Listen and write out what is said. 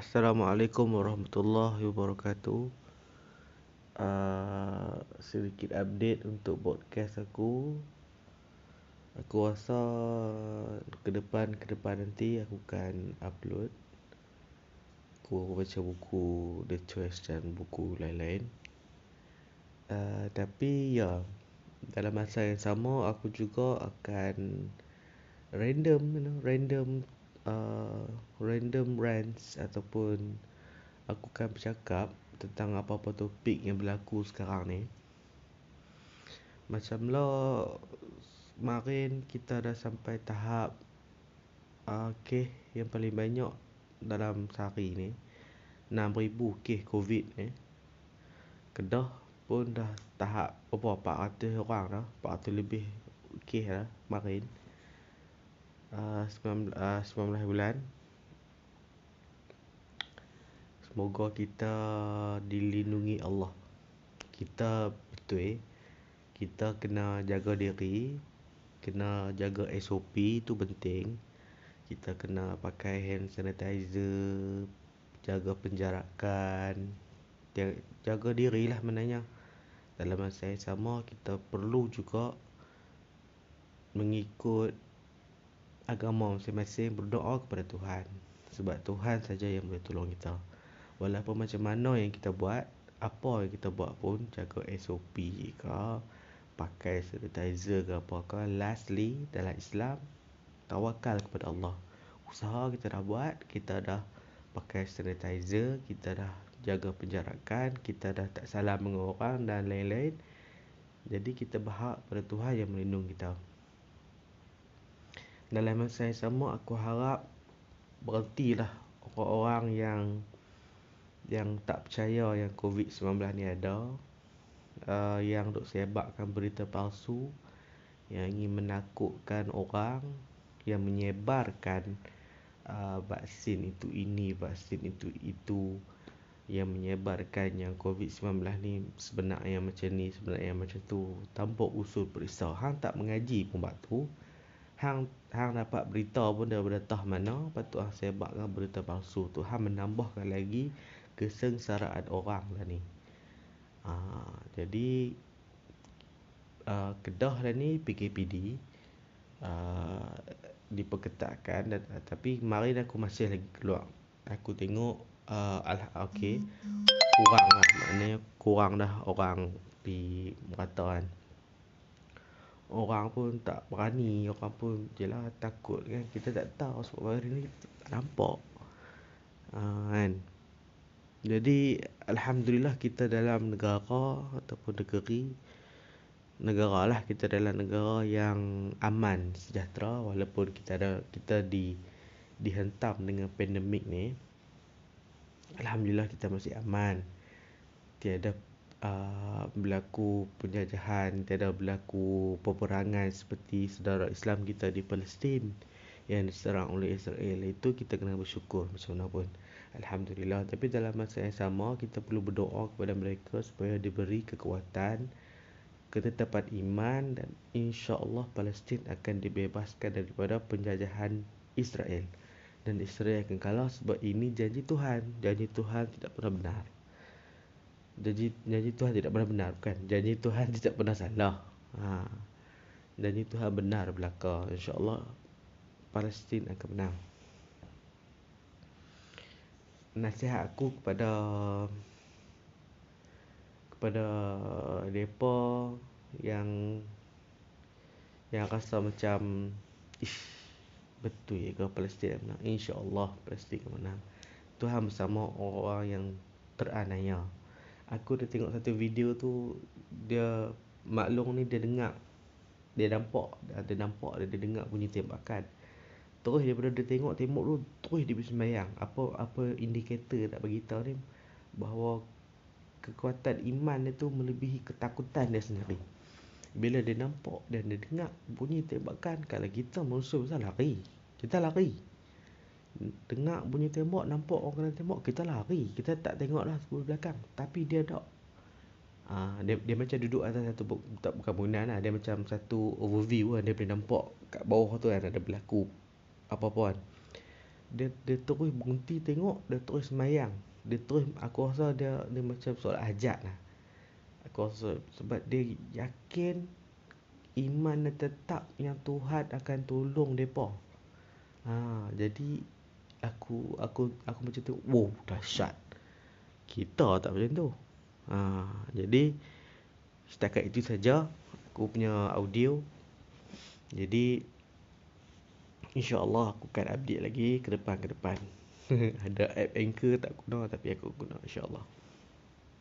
Assalamualaikum warahmatullahi wabarakatuh. Uh, sedikit update untuk podcast aku. Aku rasa ke depan ke depan nanti aku akan upload. Aku baca buku The Choice dan buku lain-lain. Uh, tapi ya, dalam masa yang sama aku juga akan random you know, random uh, random rants ataupun aku akan bercakap tentang apa-apa topik yang berlaku sekarang ni. Macam lah kemarin kita dah sampai tahap uh, kes yang paling banyak dalam sehari ni. 6000 kes COVID ni. Kedah pun dah tahap berapa 400 orang dah, 400 lebih kes dah kemarin. Uh, 19, uh, 19 bulan Semoga kita dilindungi Allah. Kita betul eh. Kita kena jaga diri. Kena jaga SOP tu penting. Kita kena pakai hand sanitizer. Jaga penjarakan. Jaga diri lah maknanya. Dalam masa yang sama kita perlu juga mengikut agama masing-masing berdoa kepada Tuhan. Sebab Tuhan saja yang boleh tolong kita. Walaupun macam mana yang kita buat apa yang kita buat pun jaga SOP ke pakai sanitizer ke apa ke lastly dalam Islam tawakal kepada Allah. Usaha kita dah buat kita dah pakai sanitizer kita dah jaga penjarakan kita dah tak salah dengan orang dan lain-lain. Jadi kita berhak pada Tuhan yang melindungi kita dalam masa yang sama aku harap berhentilah orang-orang yang yang tak percaya yang COVID-19 ni ada uh, yang duk sebarkan berita palsu yang ingin menakutkan orang yang menyebarkan uh, vaksin itu ini vaksin itu itu yang menyebarkan yang COVID-19 ni sebenarnya macam ni sebenarnya macam tu. Tanpa usul periksa. Hang tak mengaji pun batu hang hang dapat berita pun daripada tah mana patut hang sebarkan berita palsu tu hang menambahkan lagi kesengsaraan orang lah ni. Ha, jadi uh, Kedah lah ni PKPD uh, diperketatkan dan, uh, tapi kemarin aku masih lagi keluar. Aku tengok uh, alah okey kurang lah maknanya kurang dah orang di merata kan. Orang pun tak berani, orang pun jelah takut kan. Kita tak tahu sebab hari ni tak nampak. Uh, kan? Jadi Alhamdulillah kita dalam negara ataupun negeri negara lah kita dalam negara yang aman sejahtera walaupun kita ada kita di dihentam dengan pandemik ni Alhamdulillah kita masih aman tiada uh, berlaku penjajahan tiada berlaku peperangan seperti saudara Islam kita di Palestin yang diserang oleh Israel. Itu kita kena bersyukur macam mana pun. Alhamdulillah. Tapi dalam masa yang sama Kita perlu berdoa kepada mereka Supaya diberi kekuatan Ketetapan iman Dan insya Allah Palestin akan dibebaskan Daripada penjajahan Israel. Dan Israel akan kalah Sebab ini janji Tuhan. Janji Tuhan tidak pernah benar Janji, janji Tuhan tidak pernah benar Bukan? Janji Tuhan tidak pernah salah. Ha. Janji Tuhan benar belakang Insya Allah Palestin akan menang. Nasihat aku kepada kepada depa yang yang rasa macam ish betul ya ke Palestin menang? Insyaallah Palestin akan menang. Tuhan bersama orang yang teraniaya aku dah tengok satu video tu dia maklum ni dia dengar. Dia nampak dia nampak dia, dia dengar bunyi tembakan. Terus daripada dia tengok tembok tu Terus dia bersembayang Apa apa indikator tak bagi tahu ni? Bahawa Kekuatan iman dia tu Melebihi ketakutan dia sendiri. Bila dia nampak Dan dia dengar bunyi tembakan Kalau kita musuh besar lari. Kita lari Dengar bunyi tembok Nampak orang kena tembok Kita lari Kita tak tengok lah sebelah belakang Tapi dia tak Ha, dia, dia macam duduk atas satu tak bukan bangunan lah. Dia macam satu overview lah. Dia boleh nampak kat bawah tu kan ada berlaku apa-apa kan. dia dia terus berhenti tengok dia terus semayang dia terus aku rasa dia dia macam solat hajat lah aku rasa sebab dia yakin iman dan tetap yang Tuhan akan tolong depa ha jadi aku aku aku macam tu wow dahsyat kita tak macam tu ha jadi setakat itu saja aku punya audio jadi InsyaAllah aku akan update lagi ke depan ke depan. Ada app Anchor tak guna tapi aku guna insyaAllah.